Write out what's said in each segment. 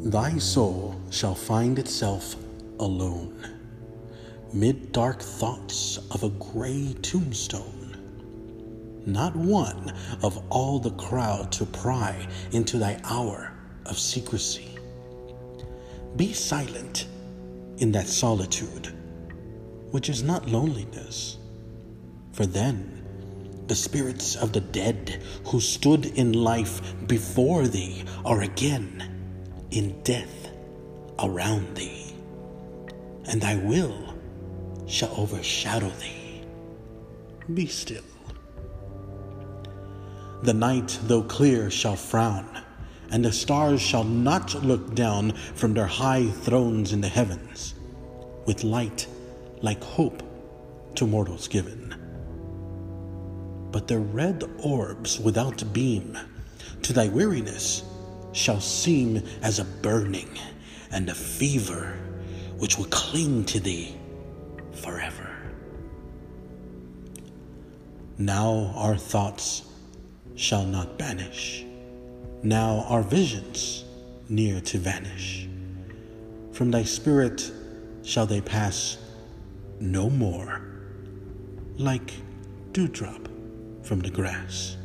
Thy soul shall find itself alone, mid dark thoughts of a gray tombstone. Not one of all the crowd to pry into thy hour of secrecy. Be silent in that solitude, which is not loneliness, for then the spirits of the dead who stood in life before thee are again in death around thee, and thy will shall overshadow thee. Be still. The night, though clear, shall frown, and the stars shall not look down from their high thrones in the heavens, with light like hope to mortals given but their red orbs without beam to thy weariness shall seem as a burning and a fever which will cling to thee forever. Now our thoughts shall not banish, now our visions near to vanish. From thy spirit shall they pass no more, like dewdrop from the grass.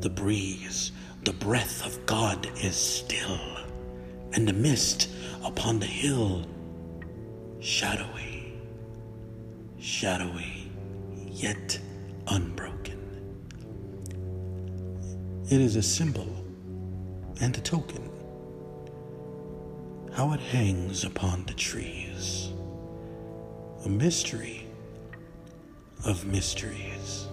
The breeze, the breath of God is still, and the mist upon the hill shadowy, shadowy, yet unbroken. It is a symbol and a token, how it hangs upon the trees, a mystery of mysteries.